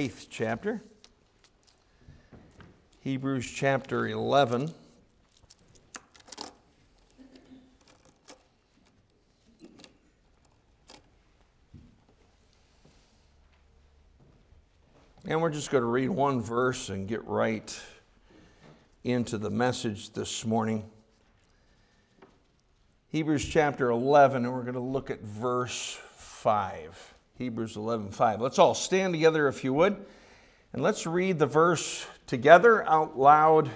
eighth chapter, Hebrews chapter 11. And we're just going to read one verse and get right into the message this morning. Hebrews chapter 11, and we're going to look at verse 5. Hebrews 11:5. Let's all stand together if you would, and let's read the verse together out loud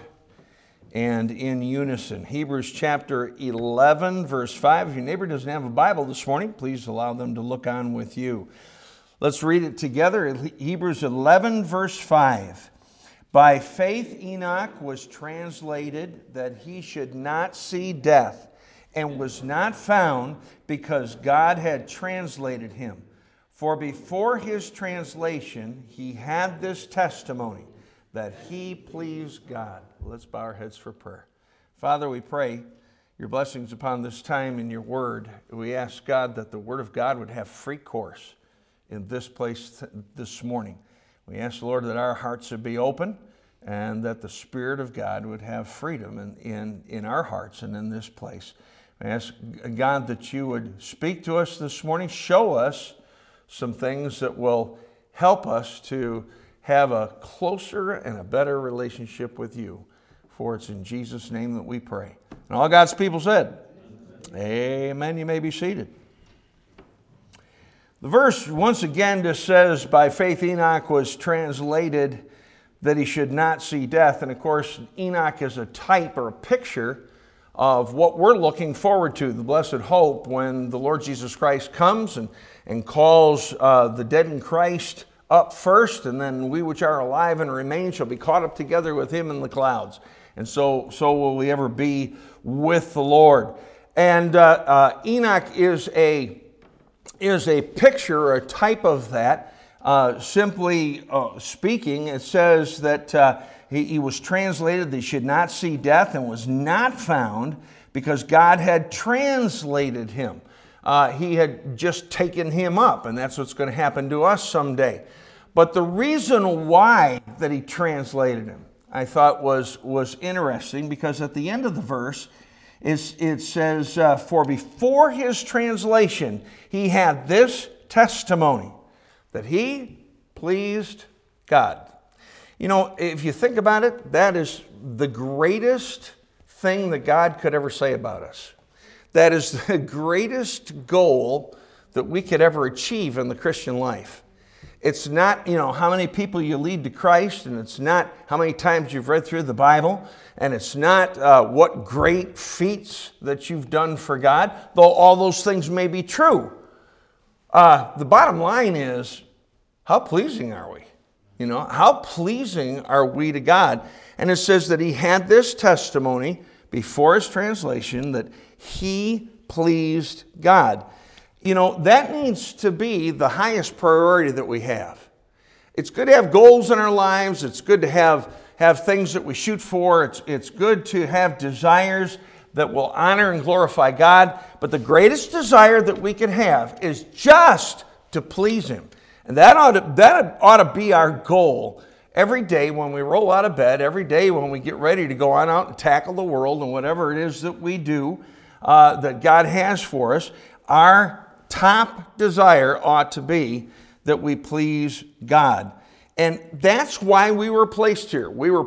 and in unison. Hebrews chapter 11, verse 5. If your neighbor doesn't have a Bible this morning, please allow them to look on with you. Let's read it together. Hebrews 11, verse 5. By faith, Enoch was translated that he should not see death, and was not found because God had translated him. For before his translation, he had this testimony that he pleased God. Let's bow our heads for prayer. Father, we pray your blessings upon this time in your word. We ask God that the word of God would have free course in this place this morning. We ask, the Lord, that our hearts would be open and that the Spirit of God would have freedom in, in, in our hearts and in this place. I ask, God, that you would speak to us this morning, show us some things that will help us to have a closer and a better relationship with you. For it's in Jesus' name that we pray. And all God's people said, Amen. You may be seated. The verse once again just says, By faith Enoch was translated that he should not see death. And of course, Enoch is a type or a picture of what we're looking forward to, the blessed hope, when the Lord Jesus Christ comes and, and calls uh, the dead in Christ up first, and then we which are alive and remain shall be caught up together with him in the clouds. And so, so will we ever be with the Lord. And uh, uh, Enoch is a, is a picture a type of that. Uh, simply uh, speaking, it says that uh, he, he was translated that he should not see death and was not found because God had translated him. Uh, he had just taken him up, and that's what's going to happen to us someday. But the reason why that he translated him, I thought was, was interesting because at the end of the verse, it says, uh, For before his translation, he had this testimony that he pleased God. You know, if you think about it, that is the greatest thing that God could ever say about us. That is the greatest goal that we could ever achieve in the Christian life. It's not, you know, how many people you lead to Christ, and it's not how many times you've read through the Bible, and it's not uh, what great feats that you've done for God, though all those things may be true. Uh, the bottom line is, how pleasing are we? You know, how pleasing are we to God? And it says that he had this testimony before his translation that he pleased God. You know, that needs to be the highest priority that we have. It's good to have goals in our lives, it's good to have, have things that we shoot for, it's, it's good to have desires that will honor and glorify God. But the greatest desire that we can have is just to please Him. And that ought, to, that ought to be our goal every day when we roll out of bed, every day when we get ready to go on out and tackle the world and whatever it is that we do uh, that God has for us. Our top desire ought to be that we please God. And that's why we were placed here. We were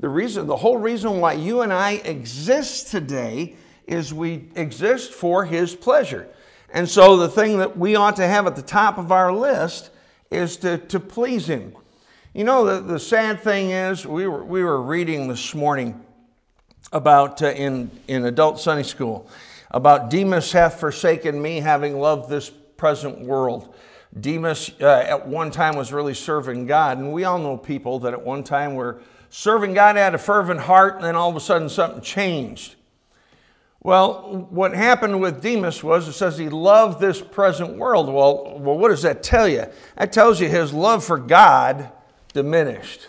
the reason, the whole reason why you and I exist today is we exist for His pleasure. And so the thing that we ought to have at the top of our list is to, to please Him. You know, the, the sad thing is, we were, we were reading this morning about uh, in, in adult Sunday school about Demas hath forsaken me, having loved this present world. Demas uh, at one time was really serving God, and we all know people that at one time were serving God, had a fervent heart, and then all of a sudden something changed. Well, what happened with Demas was it says he loved this present world. Well, well, what does that tell you? That tells you his love for God diminished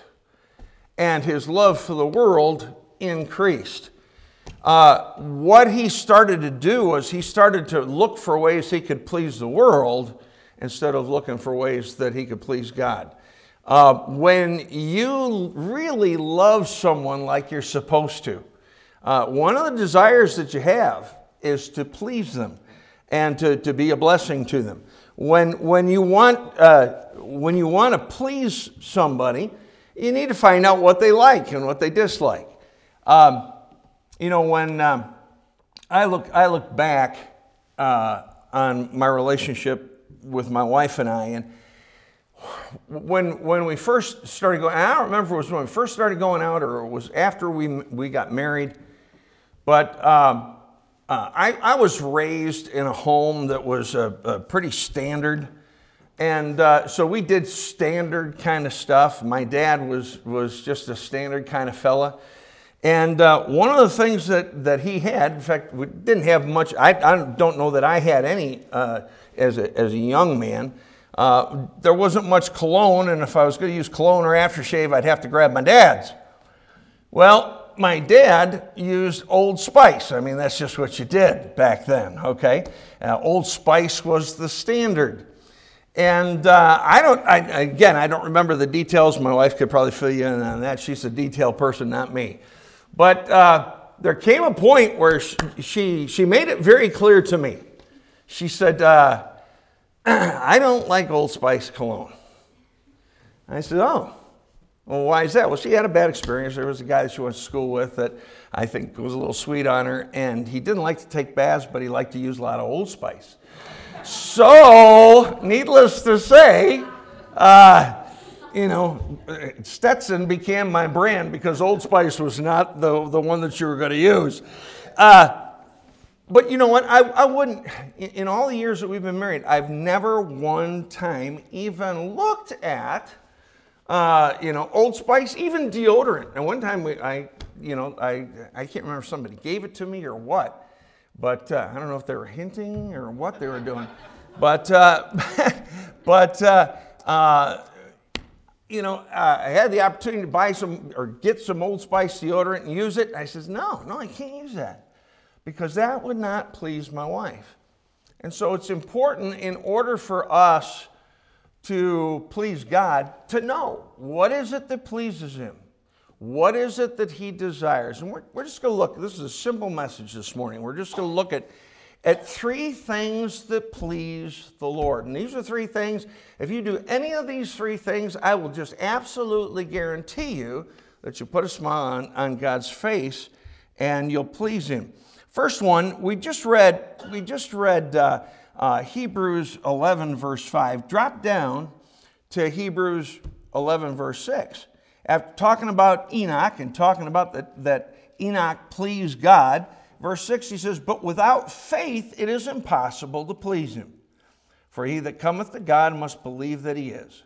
and his love for the world increased. Uh, what he started to do was he started to look for ways he could please the world instead of looking for ways that he could please God. Uh, when you really love someone like you're supposed to, uh, one of the desires that you have is to please them and to, to be a blessing to them. When, when you want, uh, when you want to please somebody, you need to find out what they like and what they dislike. Um, you know, when um, I, look, I look back uh, on my relationship with my wife and I, and when, when we first started going, I don't remember if it was when we first started going out or it was after we, we got married, but um, uh, I, I was raised in a home that was pretty standard. And uh, so we did standard kind of stuff. My dad was, was just a standard kind of fella. And uh, one of the things that, that he had, in fact, we didn't have much, I, I don't know that I had any as, a, as a young man. There wasn't much cologne, and if I was going to use cologne or aftershave, I'd have to grab my dad's. Well, my dad used Old Spice. I mean, that's just what you did back then, okay? Uh, Old Spice was the standard. And uh, I don't, I, again, I don't remember the details. My wife could probably fill you in on that. She's a detail person, not me. But uh, there came a point where she, she, she, made it very clear to me. She said, uh, I don't like Old Spice cologne. I said, Oh, well, why is that? Well, she had a bad experience. There was a guy that she went to school with that I think was a little sweet on her, and he didn't like to take baths, but he liked to use a lot of Old Spice. So, needless to say, uh, you know, Stetson became my brand because Old Spice was not the, the one that you were going to use. Uh, but you know what? I, I wouldn't, in all the years that we've been married, I've never one time even looked at uh, you know, Old Spice, even deodorant. And one time we, I, you know, I, I can't remember if somebody gave it to me or what, but uh, I don't know if they were hinting or what they were doing. But, uh, but uh, uh, you know, I had the opportunity to buy some or get some Old Spice deodorant and use it. And I says, no, no, I can't use that because that would not please my wife. And so it's important in order for us to please God to know what is it that pleases Him? What is it that He desires? And we're, we're just going to look, this is a simple message this morning. We're just going to look at, at three things that please the Lord. And these are three things. If you do any of these three things, I will just absolutely guarantee you that you'll put a smile on, on God's face and you'll please Him. First one, we just read, we just read. Uh, uh, Hebrews 11, verse 5. Drop down to Hebrews 11, verse 6. After talking about Enoch and talking about that, that Enoch pleased God, verse 6 he says, But without faith it is impossible to please him. For he that cometh to God must believe that he is,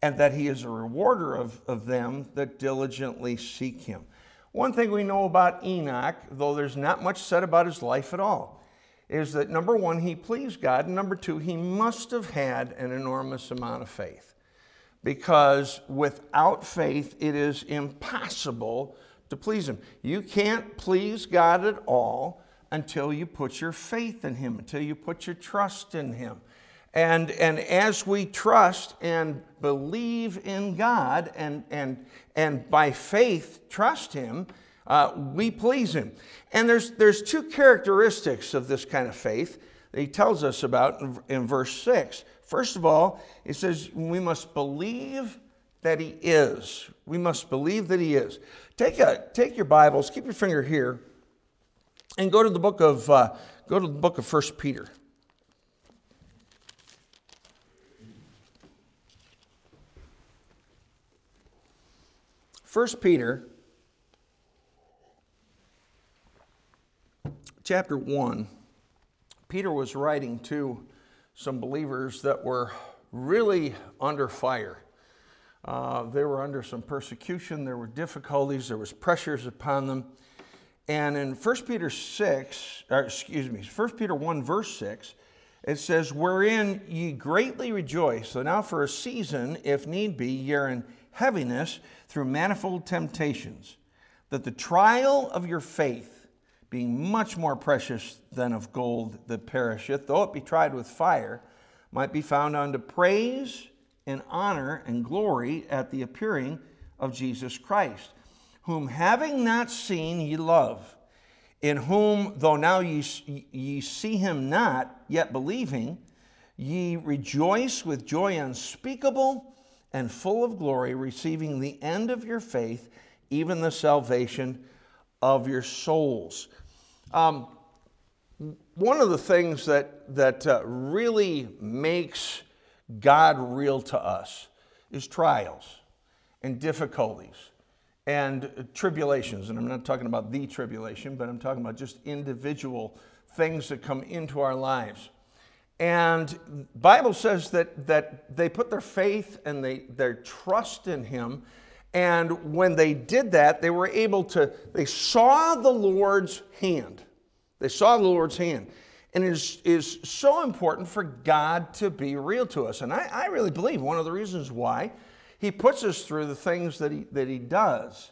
and that he is a rewarder of, of them that diligently seek him. One thing we know about Enoch, though there's not much said about his life at all, is that number one, he pleased God, and number two, he must have had an enormous amount of faith. Because without faith, it is impossible to please him. You can't please God at all until you put your faith in him, until you put your trust in him. And, and as we trust and believe in God and, and, and by faith trust Him, uh, we please Him. And there's, there's two characteristics of this kind of faith that He tells us about in, in verse 6. First of all, He says we must believe that He is. We must believe that He is. Take, a, take your Bibles, keep your finger here, and go to the book of, uh, go to the book of 1 Peter. First Peter chapter 1, Peter was writing to some believers that were really under fire. Uh, they were under some persecution, there were difficulties, there was pressures upon them. And in 1 Peter 6, or excuse me, 1 Peter 1, verse 6, it says, Wherein ye greatly rejoice, so now for a season, if need be, ye are in heaviness through manifold temptations, that the trial of your faith, being much more precious than of gold that perisheth, though it be tried with fire, might be found unto praise and honor and glory at the appearing of Jesus Christ, whom having not seen ye love, in whom, though now ye, ye see him not, yet believing, ye rejoice with joy unspeakable and full of glory, receiving the end of your faith, even the salvation of your souls. Um, one of the things that, that uh, really makes God real to us is trials and difficulties and tribulations. And I'm not talking about the tribulation, but I'm talking about just individual things that come into our lives. And Bible says that, that they put their faith and they, their trust in him. And when they did that, they were able to, they saw the Lord's hand. They saw the Lord's hand. And it is, is so important for God to be real to us. And I, I really believe one of the reasons why he puts us through the things that he, that he does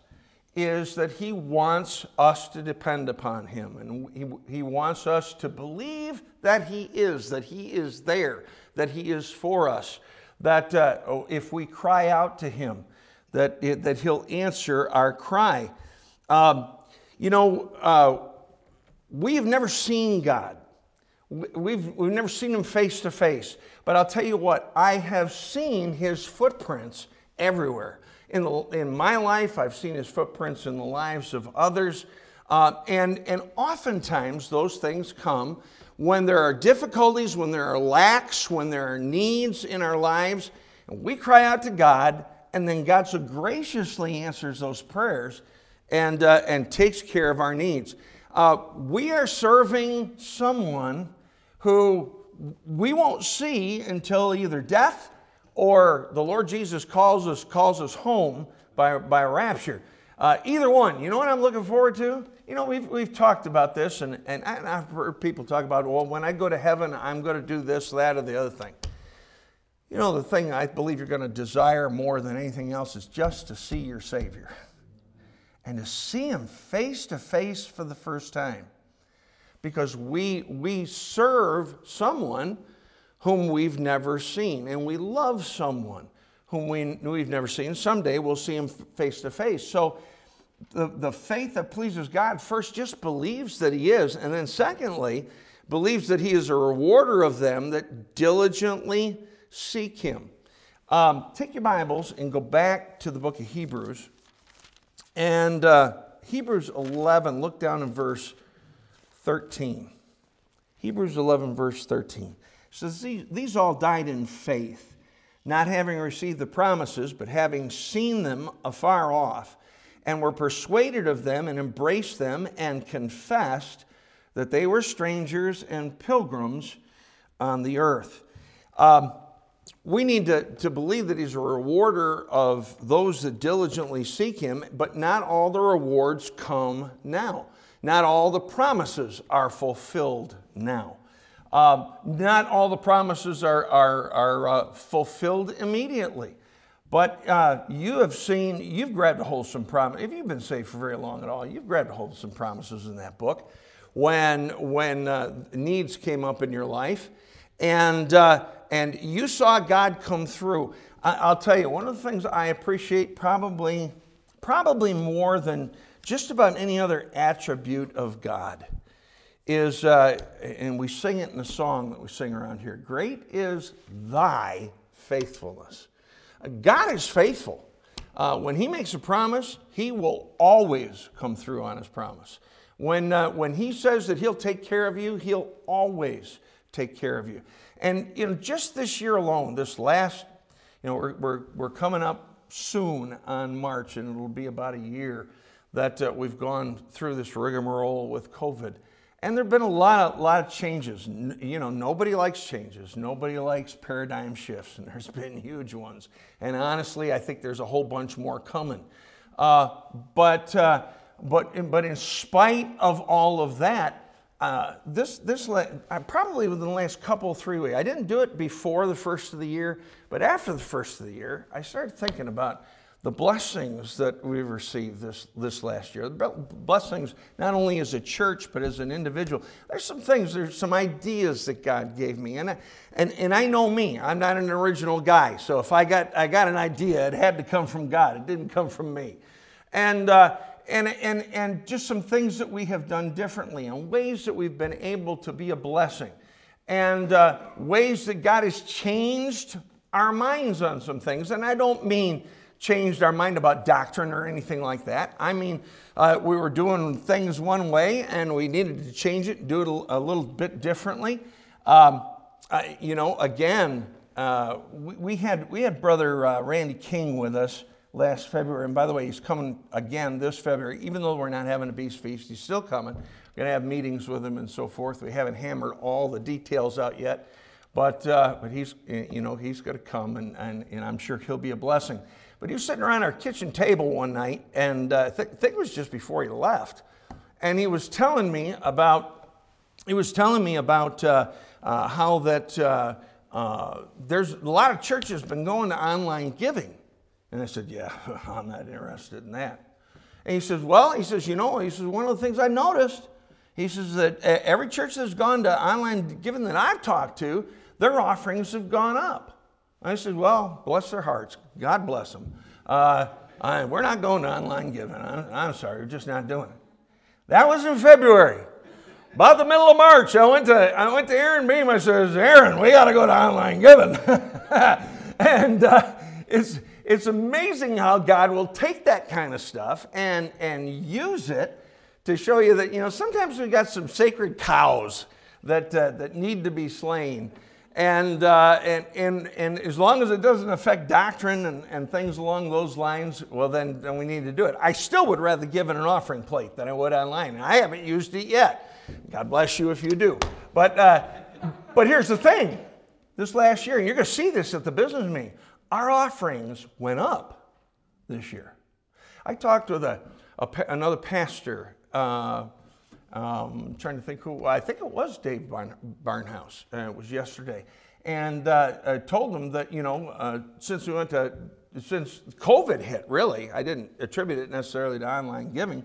is that he wants us to depend upon him. And he, he wants us to believe that he is, that he is there, that he is for us, that uh, oh, if we cry out to him, that, that he'll answer our cry. Um, you know, uh, we have never seen God. We've, we've never seen him face to face. But I'll tell you what, I have seen his footprints everywhere. In, the, in my life, I've seen his footprints in the lives of others. Uh, and, and oftentimes, those things come when there are difficulties, when there are lacks, when there are needs in our lives. And we cry out to God, and then God so graciously answers those prayers and, uh, and takes care of our needs. Uh, we are serving someone who we won't see until either death or the Lord Jesus calls us, calls us home by, by rapture. Uh, either one. You know what I'm looking forward to? You know, we've, we've talked about this, and, and I've heard people talk about, well, when I go to heaven, I'm going to do this, that, or the other thing. You know, the thing I believe you're going to desire more than anything else is just to see your Savior and to see Him face to face for the first time because we, we serve someone whom we've never seen, and we love someone whom we, we've never seen. Someday we'll see him face to face. So the, the faith that pleases God first just believes that he is, and then secondly, believes that he is a rewarder of them that diligently seek him. Um, take your Bibles and go back to the book of Hebrews. And uh, Hebrews 11, look down in verse 13. Hebrews 11, verse 13 says, These all died in faith, not having received the promises, but having seen them afar off, and were persuaded of them, and embraced them, and confessed that they were strangers and pilgrims on the earth. Um, we need to, to believe that He's a rewarder of those that diligently seek Him, but not all the rewards come now. Not all the promises are fulfilled now. Um, not all the promises are, are, are uh, fulfilled immediately. But uh, you have seen, you've grabbed a hold of some promises. If you've been saved for very long at all, you've grabbed a hold of some promises in that book when, when uh, needs came up in your life and, uh, and you saw God come through. I, will tell you, one of the things I appreciate probably, probably more than just about any other attribute of God is, uh, and we sing it in the song that we sing around here Great is thy faithfulness. God is faithful. Uh, when He makes a promise, He will always come through on His promise. When, uh, when He says that He'll take care of you, He'll always take care of you. And you know, just this year alone, this last, you know, we're, we're, we're coming up soon on March, and it'll be about a year that uh, we've gone through this rigmarole with COVID. And there have been a lot of, lot of changes. You know, nobody likes changes. Nobody likes paradigm shifts, and there's been huge ones. And honestly, I think there's a whole bunch more coming. Uh, but, uh, but, but in spite of all of that, uh, this, this probably within the last couple, three weeks, I didn't do it before the first of the year, but after the first of the year, I started thinking about the blessings that we've received this, this last year. Blessings not only as a church, but as an individual. There's some things, there's some ideas that God gave me. And I, and, and I know me, I'm not an original guy. So if I got, I got an idea, it had to come from God, it didn't come from me. And, uh, and, and, and just some things that we have done differently and ways that we've been able to be a blessing and uh, ways that God has changed our minds on some things. And I don't mean changed our mind about doctrine or anything like that. I mean, uh, we were doing things one way and we needed to change it, do it a, little bit differently. Um, I, you know, again, uh, we, we, had, we had Brother uh, Randy King with us last February. And by the way, he's coming again this February. Even though we're not having a Beast Feast, he's still coming. We're going to have meetings with him and so forth. We haven't hammered all the details out yet. But, uh, but he's, you know, he's going to come, and, and, and I'm sure he'll be a blessing. But he was sitting around our kitchen table one night, and uh, I th- think it was just before he left. And he was telling me about, he was telling me about uh, uh, how that uh, uh, there's a lot of churches been going to online giving. And I said, Yeah, I'm not interested in that. And he says, Well, he says, you know, he says, one of the things I noticed, he says that every church that's gone to online giving that I've talked to, their offerings have gone up. I said, Well, bless their hearts. God bless them. Uh, I, we're not going to online giving. I'm, I'm sorry, we're just not doing it. That was in February. About the middle of March, I went to I went to Aaron Beam. I says, Aaron, we got to go to online giving. and uh, it's it's amazing how God will take that kind of stuff and, and use it to show you that, you know, sometimes we've got some sacred cows that, uh, that need to be slain. And, uh, and, and, and as long as it doesn't affect doctrine and, and things along those lines, well, then, then we need to do it. I still would rather give it an offering plate than I would online. I haven't used it yet. God bless you if you do. But, uh, but here's the thing this last year, and you're going to see this at the business meeting our offerings went up this year. I talked with a, a another pastor. Uh, um, trying to think who, I think it was Dave Barn, Barnhouse. It was yesterday. And uh, I told him that, you know, uh, since we went to, since COVID hit, really, I didn't attribute it necessarily to online giving.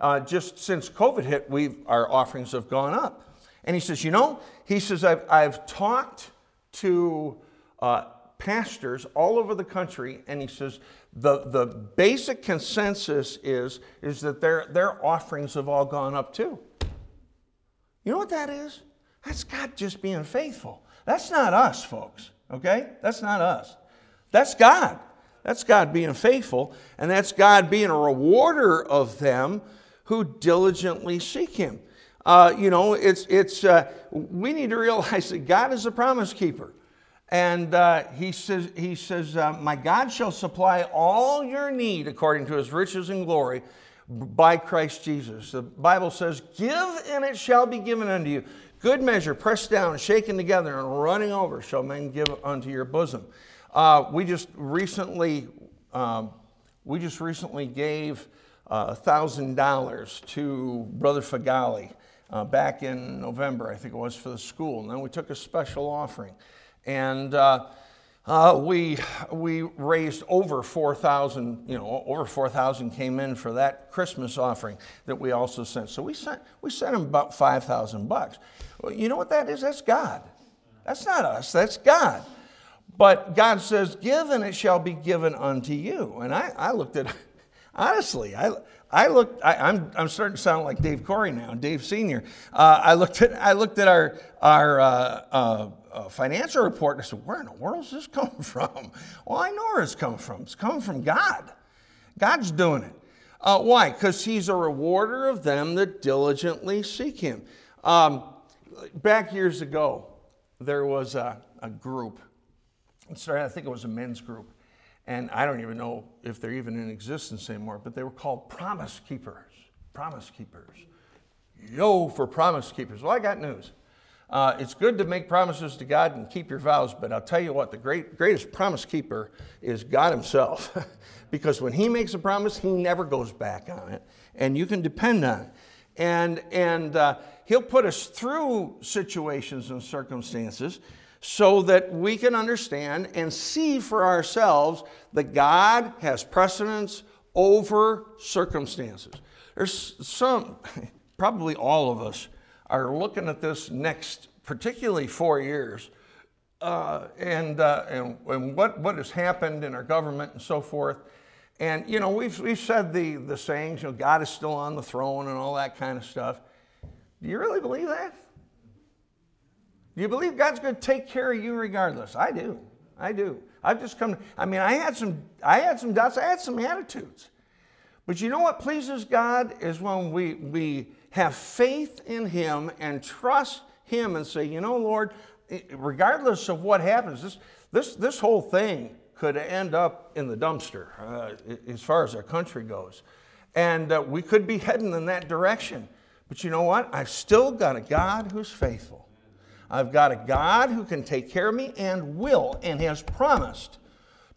Uh, just since COVID hit, we our offerings have gone up. And he says, you know, he says, I've, I've talked to uh, pastors all over the country, and he says the, the basic consensus is, is that their, their offerings have all gone up too. You know what that is? That's God just being faithful. That's not us, folks, okay? That's not us. That's God. That's God being faithful, and that's God being a rewarder of them who diligently seek Him. Uh, you know, it's, it's, uh, we need to realize that God is a promise keeper. And uh, he says, he says uh, My God shall supply all your need according to his riches and glory by Christ Jesus. The Bible says, Give and it shall be given unto you. Good measure, pressed down, shaken together, and running over shall men give unto your bosom. Uh, we just recently, um, we just recently gave uh, thousand dollars to Brother Fagali uh, back in November, I think it was for the school. And then we took a special offering. And uh, uh, we, we raised over 4,000, you know, over 4,000 came in for that Christmas offering that we also sent. So we sent, we sent them about 5,000 bucks. Well, you know what that is? That's God. That's not us, that's God. But God says, Give and it shall be given unto you. And I, I looked at, honestly, I, I looked, I, am I'm, I'm starting to sound like Dave Corey now, Dave Sr. Uh, I, looked at, I looked at our, our uh, uh, uh, financial report and I said, Where in the world is this coming from? Well, I know where it's coming from. It's coming from God. God's doing it. Uh, why? Because He's a rewarder of them that diligently seek Him. Um, back years ago, there was a, a group. Sorry, I think it was a men's group and I don't even know if they're even in existence anymore, but they were called Promise Keepers. Promise Keepers. Yo for Promise Keepers. Well, I got news. Uh, it's good to make promises to God and keep your vows, but I'll tell you what, the great, greatest promise keeper is God Himself. because when He makes a promise, He never goes back on it, and you can depend on it. And, and uh, He'll put us through situations and circumstances so that we can understand and see for ourselves that God has precedence over circumstances. There's some, probably all of us, are looking at this next, particularly four years, uh, and, uh, and, and what, what has happened in our government and so forth. And, you know, we've, we've said the, the sayings, you know, God is still on the throne and all that kind of stuff. Do you really believe that? Do you believe God's going to take care of you regardless? I do. I do. I've just come, to, I mean, I had some, I had some doubts, I had some attitudes. But you know what pleases God is when we, we have faith in Him and trust Him and say, you know, Lord, regardless of what happens, this, this, this whole thing could end up in the dumpster uh, as far as our country goes. And uh, we could be heading in that direction. But you know what? I've still got a God who's faithful. I've got a God who can take care of me and will and has promised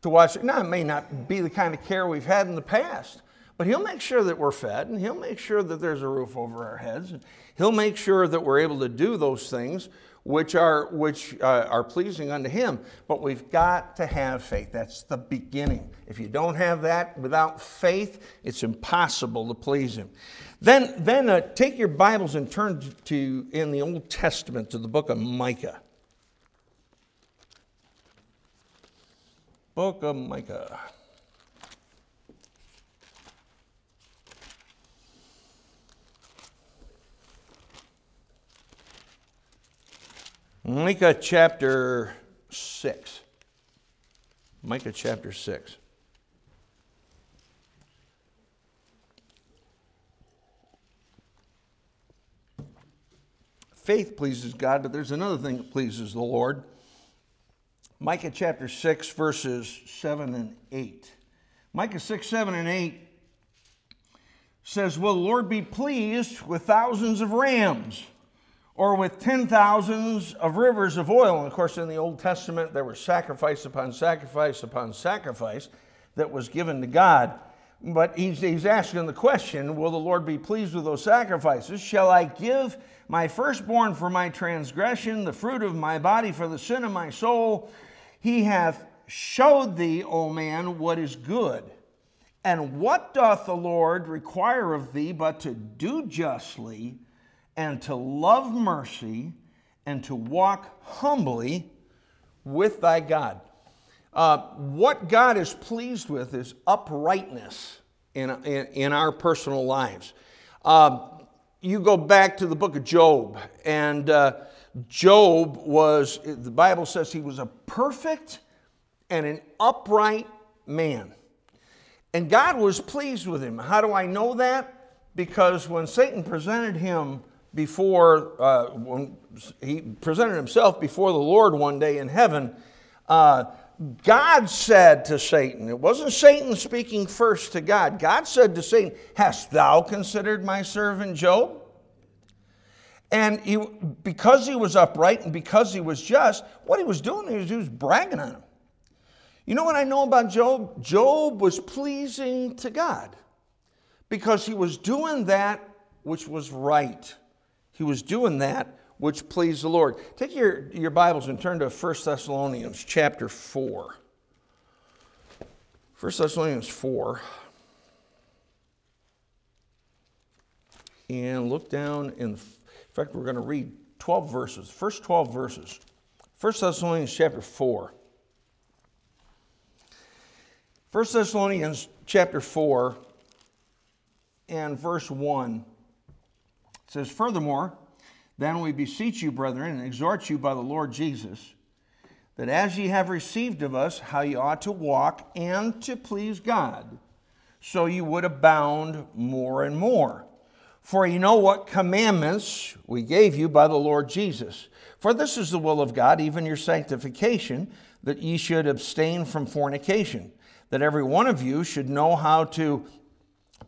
to watch. Now, it may not be the kind of care we've had in the past, but He'll make sure that we're fed and He'll make sure that there's a roof over our heads. And he'll make sure that we're able to do those things which are, which, uh, are pleasing unto Him. But we've got to have faith. That's the beginning. If you don't have that without faith, it's impossible to please Him. Then, then uh, take your Bibles and turn to, in the Old Testament, to the book of Micah. Book of Micah. Micah chapter 6. Micah chapter 6. Faith pleases God, but there's another thing that pleases the Lord. Micah chapter 6, verses 7 and 8. Micah 6, 7, and 8 says, Will the Lord be pleased with thousands of rams? or with ten thousands of rivers of oil. And of course, in the Old Testament, there was sacrifice upon sacrifice upon sacrifice that was given to God. But he's, he's asking the question Will the Lord be pleased with those sacrifices? Shall I give my firstborn for my transgression, the fruit of my body for the sin of my soul? He hath showed thee, O man, what is good. And what doth the Lord require of thee but to do justly? and to love mercy and to walk humbly with thy God. Uh, what God is pleased with is uprightness in, in, in our personal lives. Uh, you go back to the book of Job, and uh, Job was, the Bible says he was a perfect and an upright man. And God was pleased with him. How do I know that? Because when Satan presented him before, uh, when he presented himself before the Lord one day in heaven, uh, God said to Satan, it wasn't Satan speaking first to God. God said to Satan, Hast thou considered my servant Job? And he, because he was upright and because he was just, what he was doing is he was bragging on him. You know what I know about Job? Job was pleasing to God because he was doing that which was right. He was doing that which pleased the Lord. Take your, your Bibles and turn to 1 Thessalonians chapter 4. 1 Thessalonians 4. And look down in, in fact, we're going to read 12 verses, first 12 verses. 1 Thessalonians chapter 4. 1 Thessalonians chapter 4 and verse 1 says, Furthermore, then we beseech you, brethren, and exhort you by the Lord Jesus, that as ye have received of us how ye ought to walk and to please God, so you would abound more and more. For ye know what commandments we gave you by the Lord Jesus. For this is the will of God, even your sanctification, that ye should abstain from fornication, that every one of you should know how to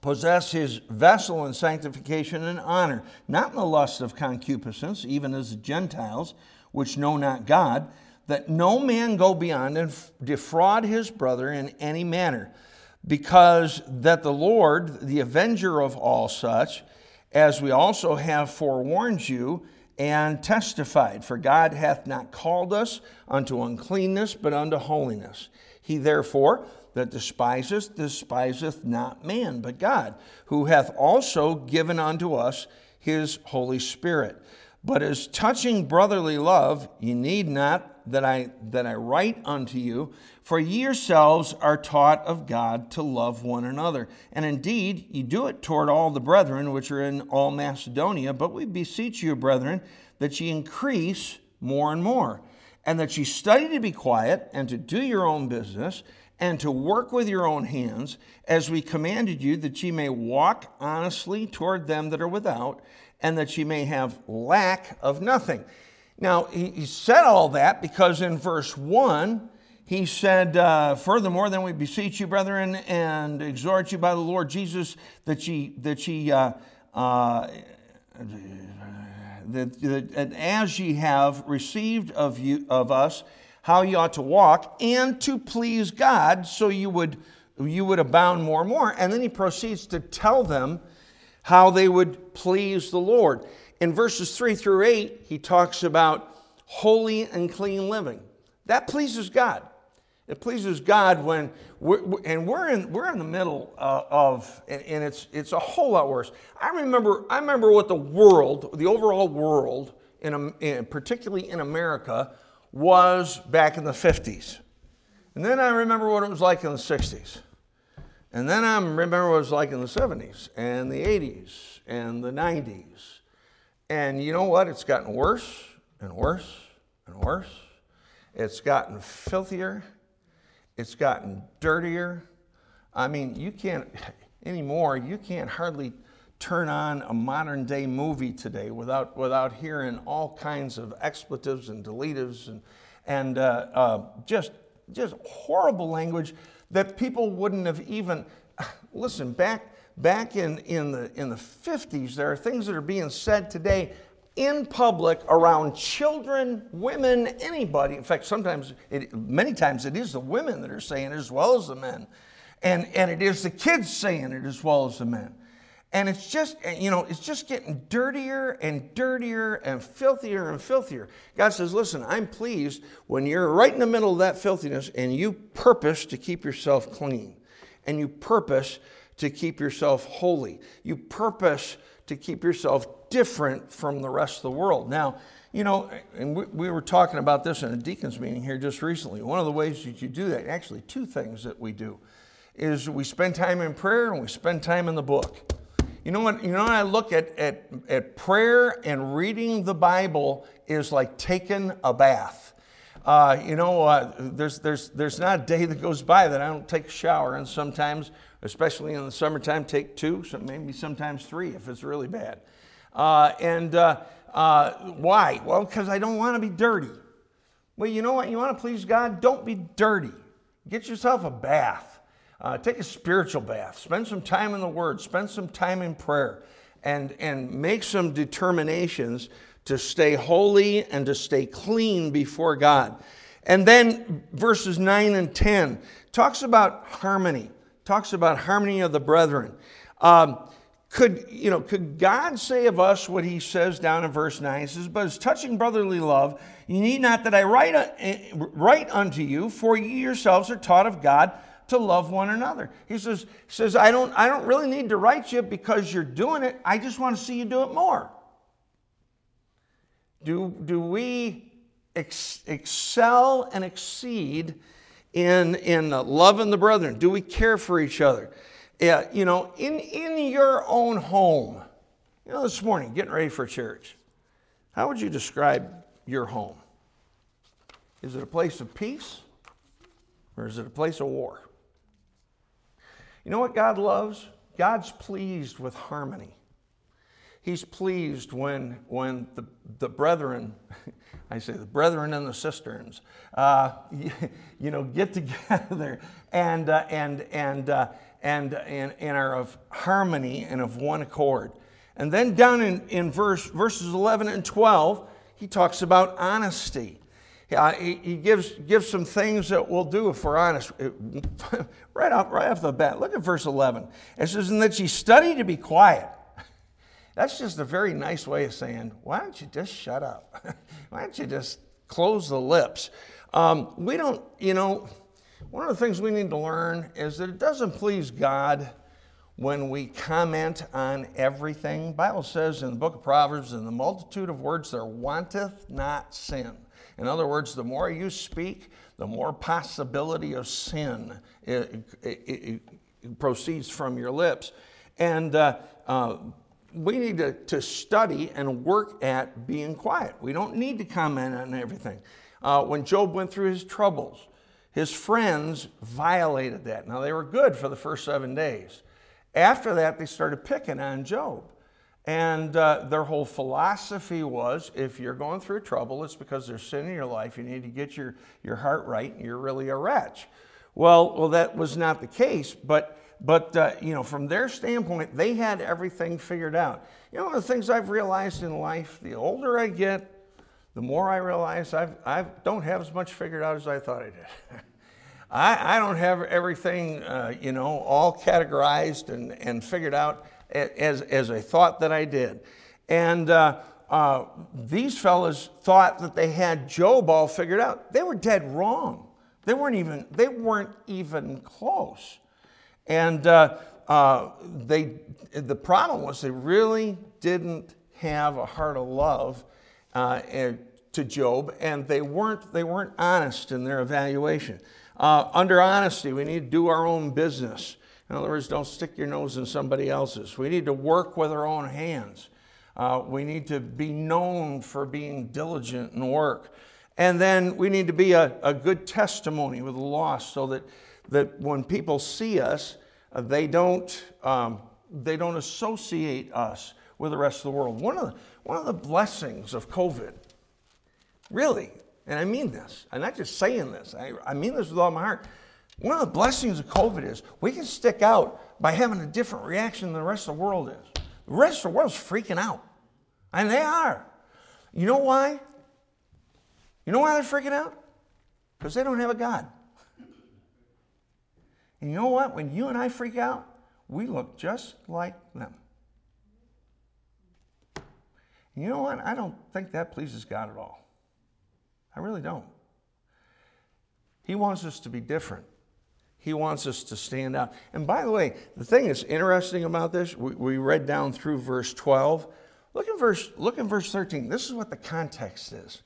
possess his vessel in sanctification and honor, not in the lust of concupiscence, even as the Gentiles, which know not God, that no man go beyond and defraud his brother in any manner, because that the Lord, the avenger of all such, as we also have forewarned you, and testified, For God hath not called us unto uncleanness, but unto holiness. He therefore that despiseth, despiseth not man, but God, who hath also given unto us his Holy Spirit. But as touching brotherly love, ye need not that I that I write unto you, for ye yourselves are taught of God to love one another. And indeed, ye do it toward all the brethren which are in all Macedonia. But we beseech you, brethren, that ye increase more and more, and that ye study to be quiet, and to do your own business, and to work with your own hands, as we commanded you, that ye may walk honestly toward them that are without and that ye may have lack of nothing. Now, he, he said all that because in verse 1, he said, uh, Furthermore, then we beseech you, brethren, and exhort you by the Lord Jesus that ye, that ye, uh, uh, that, that, as ye have received of you of us, how ye ought to walk, and to please God, so you would you would abound more and more. And then he proceeds to tell them how they would please the Lord. In verses 3 through 8, he talks about holy and clean living. That pleases God. It pleases God when, we're, and we're in, we're in the middle uh, of, and it's, it's a whole lot worse. I remember, I remember what the world, the overall world, in, in, particularly in America, was back in the 50s. And then I remember what it was like in the 60s. And then I remember what it was like in the 70s and the 80s and the 90s. And you know what? It's gotten worse and worse and worse. It's gotten filthier. It's gotten dirtier. I mean, you can't anymore, you can't hardly turn on a modern day movie today without, without hearing all kinds of expletives and deletives and, and uh, uh, just, just horrible language that people wouldn't have even listen back back in, in the in the 50s there are things that are being said today in public around children women anybody in fact sometimes it, many times it is the women that are saying it as well as the men and and it is the kids saying it as well as the men and it's just, eh, you know, it's just getting dirtier and dirtier and filthier and filthier. God says, listen, I'm pleased when you're right in the middle of that filthiness and you purpose to keep yourself clean and you purpose to keep yourself holy. You purpose to keep yourself different from the rest of the world. Now, you know, and we, we, were talking about this in a deacon's meeting here just recently. One of the ways that you do that, actually, two things that we do, is we spend time in prayer and we spend time in the book. You know what? You know, I look at, at, at prayer and reading the Bible is like taking a bath. Uh, you know, uh, there's, there's, there's not a day that goes by that I don't take a shower, and sometimes, especially in the summertime, take two, so maybe sometimes three if it's really bad. Uh, and uh, uh, why? Well, because I don't want to be dirty. Well, you know what? You want to please God? Don't be dirty. Get yourself a bath. Uh, take a spiritual bath. Spend some time in the Word. Spend some time in prayer. And, and make some determinations to stay holy and to stay clean before God. And then verses 9 and 10 talks about harmony, talks about harmony of the brethren. Um, could, you know, could God say of us what he says down in verse 9? He says, But as touching brotherly love, you need not that I write, uh, write unto you, for ye yourselves are taught of God to love one another. He says, says I, don't, I don't really need to write you because you're doing it. I just want to see you do it more. Do, do we ex- excel and exceed in, in loving the brethren? Do we care for each other? Yeah, you know, in, in your own home, you know, this morning, getting ready for church, how would you describe your home? Is it a place of peace or is it a place of war? You know what God loves? God's pleased with harmony. He's pleased when, when the, the brethren, I say the brethren and the cisterns, uh, you, you, know, get together and, uh, and, and, uh, and, and, and are of harmony and of one accord. And then down in, in verse, verses 11 and 12, he talks about honesty. Uh, he, he, gives, gives some things that we'll do if we're honest. right, off, right off the bat, look at verse 11. It says, And that ye study to be quiet. That's just a very nice way of saying, why don't you just shut up? why don't you just close the lips? Um, we don't, you know, one of the things we need to learn is that it doesn't please God when we comment on everything. The Bible says in the book of Proverbs, in the multitude of words there wanteth not sin. In other words, the more you speak, the more possibility of sin it, it, it, proceeds from your lips. And uh, uh, we need to, to study and work at being quiet. We don't need to comment on everything. Uh, when Job went through his troubles, his friends violated that. Now, they were good for the first seven days. After that, they started picking on Job. And uh, their whole philosophy was if you're going through trouble, it's because there's sin in your life. You need to get your, your heart right, and you're really a wretch. Well, well, that was not the case, but but uh, you know, from their standpoint, they had everything figured out. You know, one of the things I've realized in life, the older I get, the more I realize I've, I don't have as much figured out as I thought I did. I, I don't have everything, uh, you know, all categorized and, and figured out as, as I thought that I did. And uh, uh, these fellas thought that they had Job all figured out. They were dead wrong. They weren't even, they weren't even close. And uh, uh, they, the problem was they really didn't have a heart of love uh, to Job, and they weren't, they weren't honest in their evaluation. Uh, under honesty, we need to do our own business. In other words, don't stick your nose in somebody else's. We need to work with our own hands. Uh, we need to be known for being diligent in work. And then we need to be a, a good testimony with the lost so that that when people see us, uh, they, don't, um, they don't associate us with the rest of the world. One of the, one of the blessings of COVID, really, and I mean this, I'm not just saying this, I, I mean this with all my heart. One of the blessings of COVID is we can stick out by having a different reaction than the rest of the world is. The rest of the world's freaking out. And they are. You know why? You know why they're freaking out? Because they don't have a God. And you know what? When you and I freak out, we look just like them. And you know what? I don't think that pleases God at all. I really don't. He wants us to be different. He wants us to stand out. And by the way, the thing that's interesting about this, we, we read down through verse 12. Look in verse, look in verse 13. This is what the context is.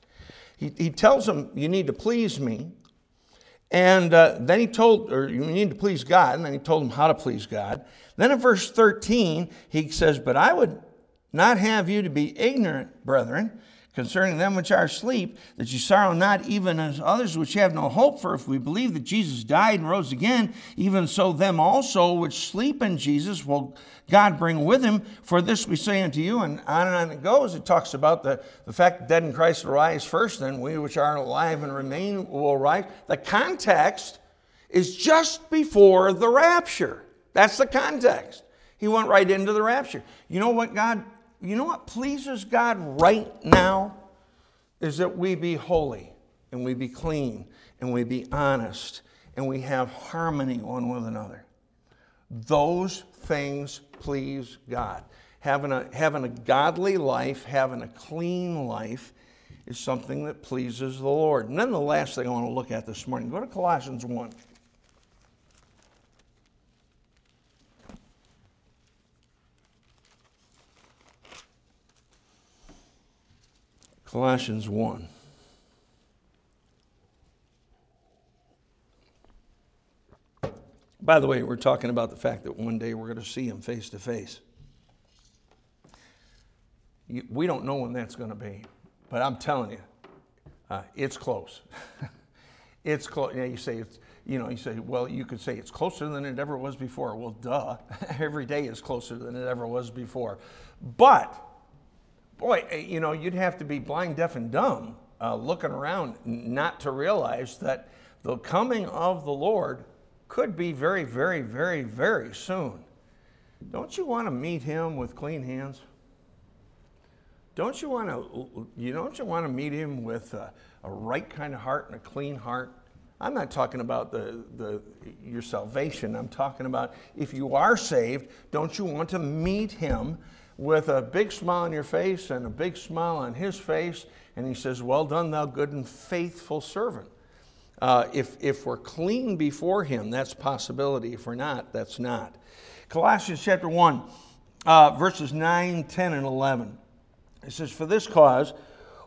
He, he tells them, You need to please me. And uh, then he told, or you need to please God, and then he told them how to please God. Then in verse 13, he says, But I would not have you to be ignorant, brethren, concerning them which are asleep, that you sorrow not even as others which have no hope. For if we believe that Jesus died and rose again, even so them also which sleep in Jesus will God bring with him. For this we say unto you, and on and on it goes. It talks about the, the fact that dead in Christ will rise first, then we which are alive and remain will rise. The context is just before the rapture. That's the context. He went right into the rapture. You know what God you know what pleases God right now? Is that we be holy and we be clean and we be honest and we have harmony one with another. Those things please God. Having a, having a godly life, having a clean life, is something that pleases the Lord. And then the last thing I want to look at this morning, go to Colossians 1. Colossians 1. By the way, we're talking about the fact that one day we're going to see him face to face. We don't know when that's going to be, but I'm telling you, uh, it's close. it's close. Yeah, you say it's, you know, you say, well, you could say it's closer than it ever was before. Well, duh. Every day is closer than it ever was before. But boy, eh, you know, you'd have to be blind, deaf, and dumb uh, looking around not to realize that the coming of the Lord could be very, very, very, very soon. Don't you want to meet him with clean hands? Don't you want to, you don't you want to meet him with a, a right kind of heart and a clean heart? I'm not talking about the, the, your salvation. I'm talking about if you are saved, don't you want to meet him with a big smile on your face and a big smile on his face. And he says, Well done, thou good and faithful servant. Uh, if, if we're clean before him, that's possibility. If we're not, that's not. Colossians chapter 1, uh, verses 9, 10, and 11. It says, For this cause,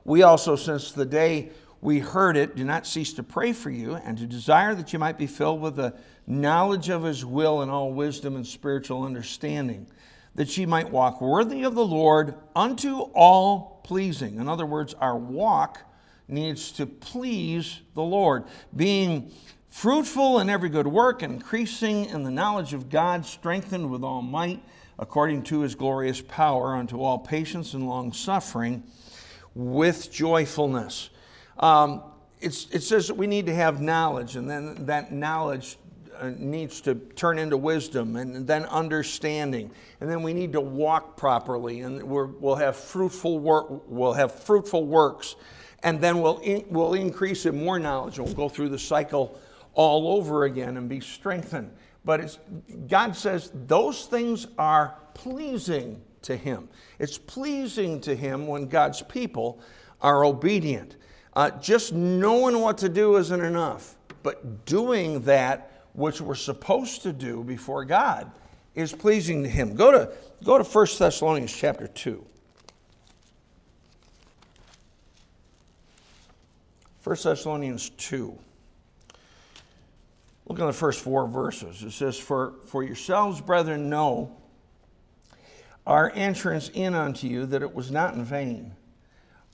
we also, since the day we heard it, do not cease to pray for you and to desire that you might be filled with the knowledge of his will and all wisdom and spiritual understanding, that ye might walk worthy of the Lord unto all pleasing. In other words, our walk needs to please the Lord, being fruitful in every good work, increasing in the knowledge of God, strengthened with all might, according to his glorious power, unto all patience and long suffering with joyfulness. Um, it says that we need to have knowledge, and then that knowledge needs to turn into wisdom and then understanding. And then we need to walk properly, and we will have fruitful work. We'll have fruitful works, and then we'll in, we'll increase in more knowledge. And we'll go through the cycle all over again and be strengthened. But God says those things are pleasing to Him. It's pleasing to Him when God's people are obedient. Uh, just knowing what to do isn't enough, but doing that which we're supposed to do before God is pleasing to Him. Go to, go to 1 Thessalonians chapter 2. 1 Thessalonians 2. Look at the first four verses. It says, For, for yourselves, brethren, know our entrance in unto you that it was not in vain.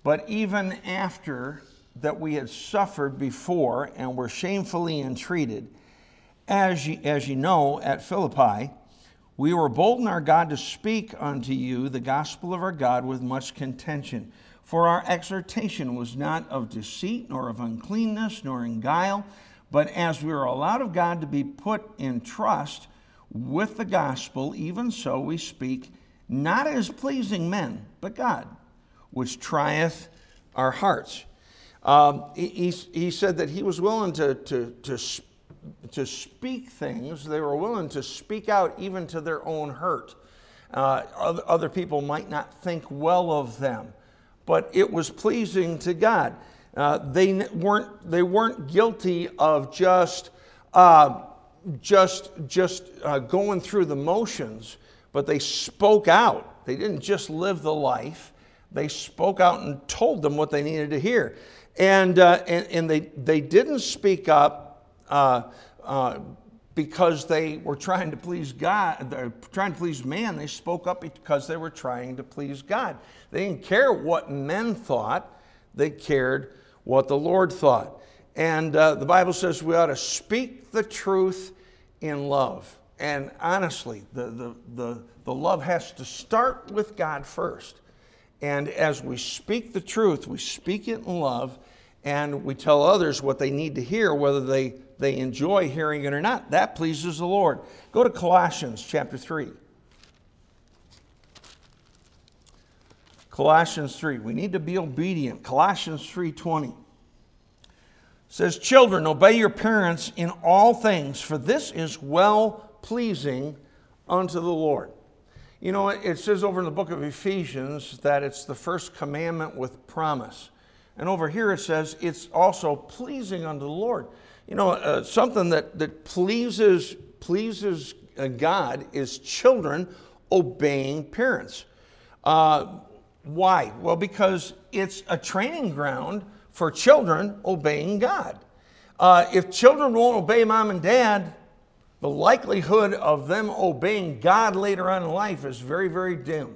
But even after that we had suffered before and were shamefully entreated, as ye, as ye know, at Philippi, we were bold in our God to speak unto you the gospel of our God with much contention. For our exhortation was not of deceit, nor of uncleanness, nor in guile, but as we were allowed of God to be put in trust with the gospel, even so we speak, not as pleasing men, but God, which trieth our hearts. Um, he, he, said that he was willing to, to, to, to speak things, they were willing to speak out even to their own hurt. Uh, other, people might not think well of them, but it was pleasing to God. Uh, they weren't they weren't guilty of just uh, just just uh, going through the motions, but they spoke out. They didn't just live the life; they spoke out and told them what they needed to hear. And, uh, and, and, they, they didn't speak up uh, uh, because they were trying to please God, they're trying to please man. They spoke up because they were trying to please God. They didn't care what men thought, they cared what the Lord thought. And uh, the Bible says we ought to speak the truth in love. And honestly, the, the, the, the love has to start with God first. And as we speak the truth, we speak it in love, and we tell others what they need to hear, whether they, they enjoy hearing it or not. That pleases the Lord. Go to Colossians chapter 3. Colossians 3. We need to be obedient. Colossians 3:20 says, "Children, obey your parents in all things, for this is well pleasing unto the Lord." You know, it says over in the book of Ephesians that it's the first commandment with promise. And over here it says it's also pleasing unto the Lord. You know, uh, something that, that pleases, pleases uh, God is children obeying parents. Uh, why? Well, because it's a training ground for children obeying God. Uh, if children won't obey mom and dad, the likelihood of them obeying God later on in life is very, very dim.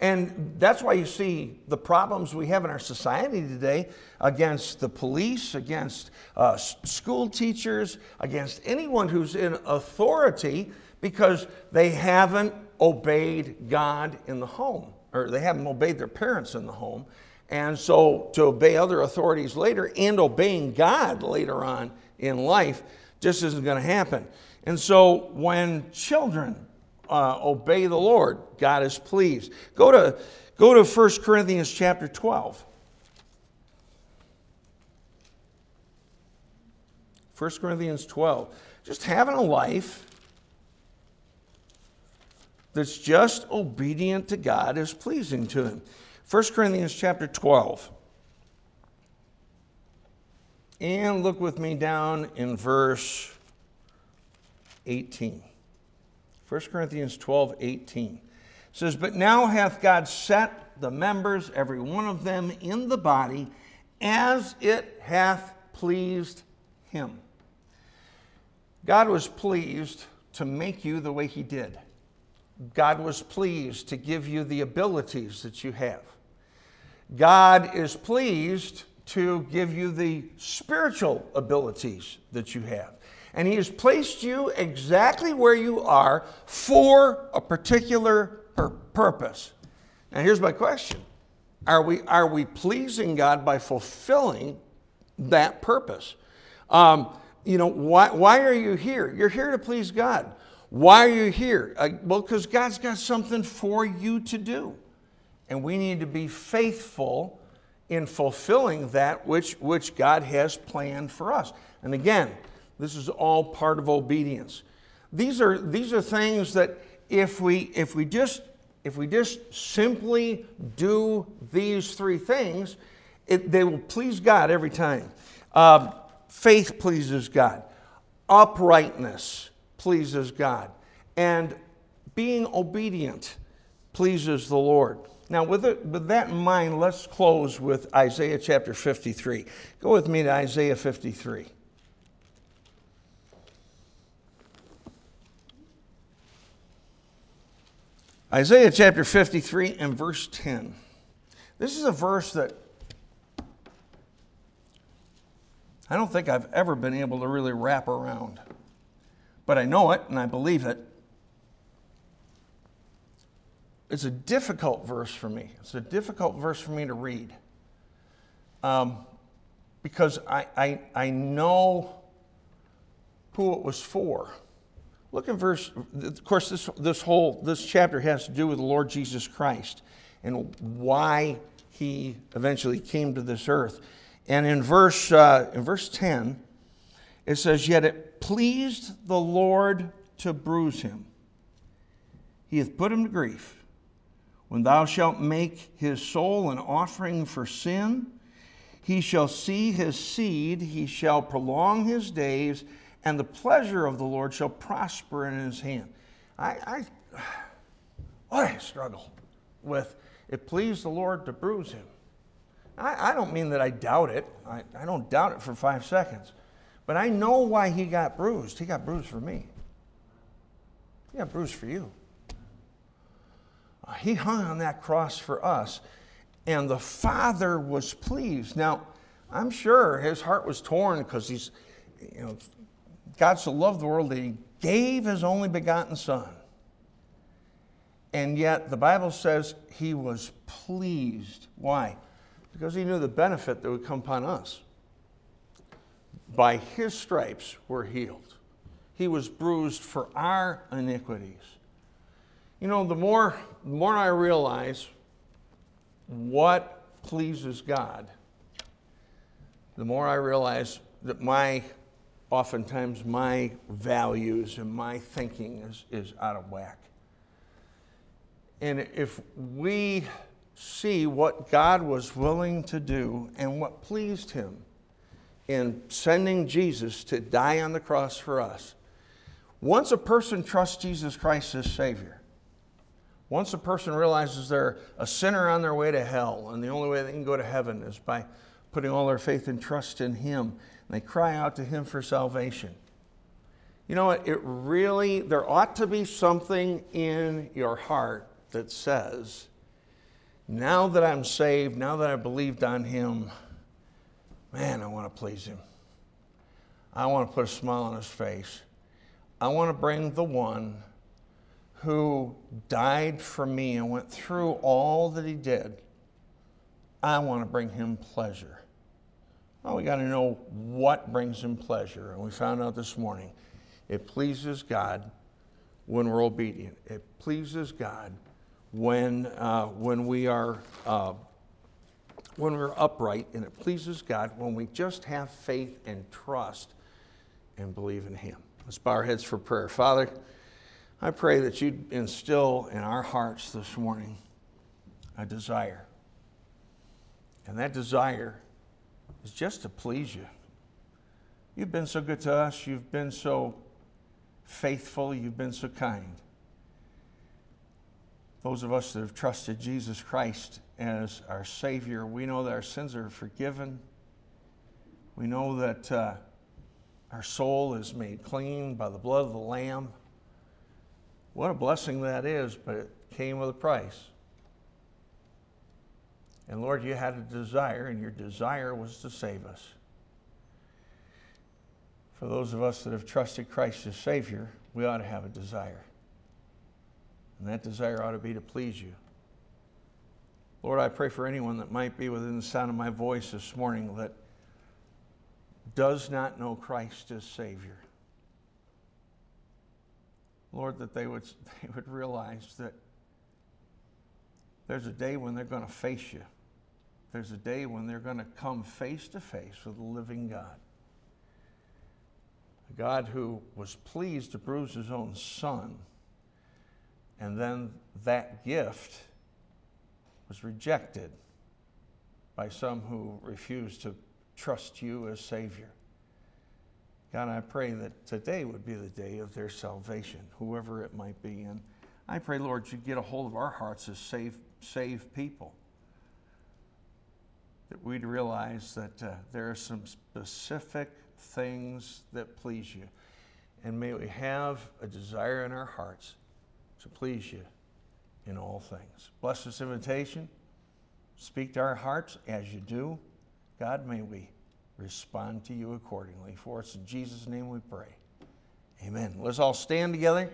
And that's why you see the problems we have in our society today against the police, against uh, school teachers, against anyone who's in authority because they haven't obeyed God in the home, or they haven't obeyed their parents in the home. And so to obey other authorities later and obeying God later on in life just isn't going to happen. And so when children uh, obey the Lord, God is pleased. Go to, go to 1 Corinthians chapter 12. 1 Corinthians 12. Just having a life that's just obedient to God is pleasing to him. 1 Corinthians chapter 12. And look with me down in verse 18. 1 Corinthians 12, 18 says, But now hath God set the members, every one of them, in the body as it hath pleased him. God was pleased to make you the way he did. God was pleased to give you the abilities that you have. God is pleased to give you the spiritual abilities that you have. And He has placed you exactly where you are for a particular purpose. Now, here's my question Are we, are we pleasing God by fulfilling that purpose? Um, you know, why, why are you here? You're here to please God. Why are you here? Uh, well, because God's got something for you to do. And we need to be faithful in fulfilling that which, which God has planned for us. And again, this is all part of obedience. These are, these are things that if we, if we just if we just simply do these three things, it, they will please God every time. Uh, faith pleases God, uprightness pleases God, and being obedient pleases the Lord. Now, with, it, with that in mind, let's close with Isaiah chapter 53. Go with me to Isaiah 53. Isaiah chapter 53 and verse 10. This is a verse that I don't think I've ever been able to really wrap around. But I know it and I believe it. It's a difficult verse for me. It's a difficult verse for me to read. Um, because I, I, I know who it was for. Look in verse, of course, this, this whole, this chapter has to do with the Lord Jesus Christ and why he eventually came to this earth. And in verse, uh, in verse 10, it says, Yet it pleased the Lord to bruise him. He hath put him to grief. When thou shalt make his soul an offering for sin, he shall see his seed, he shall prolong his days and the pleasure of the Lord shall prosper in his hand. I, I, I struggle with it pleased the Lord to bruise him. I, I don't mean that I doubt it. I, I don't doubt it for five seconds. But I know why he got bruised. He got bruised for me. He got bruised for you. Uh, he hung on that cross for us, and the Father was pleased. Now, I'm sure his heart was torn because he's, you know, God so loved the world that he gave his only begotten Son. And yet the Bible says he was pleased. Why? Because he knew the benefit that would come upon us. By his stripes we're healed. He was bruised for our iniquities. You know, the more, the more I realize what pleases God, the more I realize that my oftentimes my values and my thinking is, is out of whack. And if we see what God was willing to do and what pleased him in sending Jesus to die on the cross for us, once a person trusts Jesus Christ as Savior, once a person realizes they're a sinner on their way to hell and the only way they can go to heaven is by putting all their faith and trust in Him, and they cry out to Him for salvation. You know what? It really, there ought to be something in your heart that says, now that I'm saved, now that I've believed on Him, man, I want to please Him. I want to put a smile on His face. I want to bring the one who died for me and went through all that He did. I want to bring Him pleasure. We got to know what brings him pleasure. And we found out this morning it pleases God when we're obedient, it pleases God when, uh, when we are. Uh, when we're upright, and it pleases God when we just have faith and trust and believe in Him. Let's bow our heads for prayer. Father, I pray that you'd instill in our hearts this morning a desire. And that desire is just to please you. You've been so good to us. You've been so faithful. You've been so kind. Those of us that have trusted Jesus Christ as our Savior, we know that our sins are forgiven. We know that uh, our soul is made clean by the blood of the Lamb. What a blessing that is, but it came with a price. And Lord, you had a desire, and your desire was to save us. For those of us that have trusted Christ as Savior, we ought to have a desire. And that desire ought to be to please you. Lord, I pray for anyone that might be within the sound of my voice this morning that does not know Christ as Savior. Lord, that they would, they would realize that there's a day when they're going to face you. There's a day when they're going to come face to face with the living God. A God who was pleased to bruise his own son, and then that gift was rejected by some who refused to trust you as Savior. God, I pray that today would be the day of their salvation, whoever it might be. And I pray, Lord, you get a hold of our hearts as saved, saved people. That we'd realize that uh, there are some specific things that please you. And may we have a desire in our hearts to please you in all things. Bless this invitation. Speak to our hearts as you do. God, may we respond to you accordingly. For it's in Jesus' name we pray. Amen. Let's all stand together.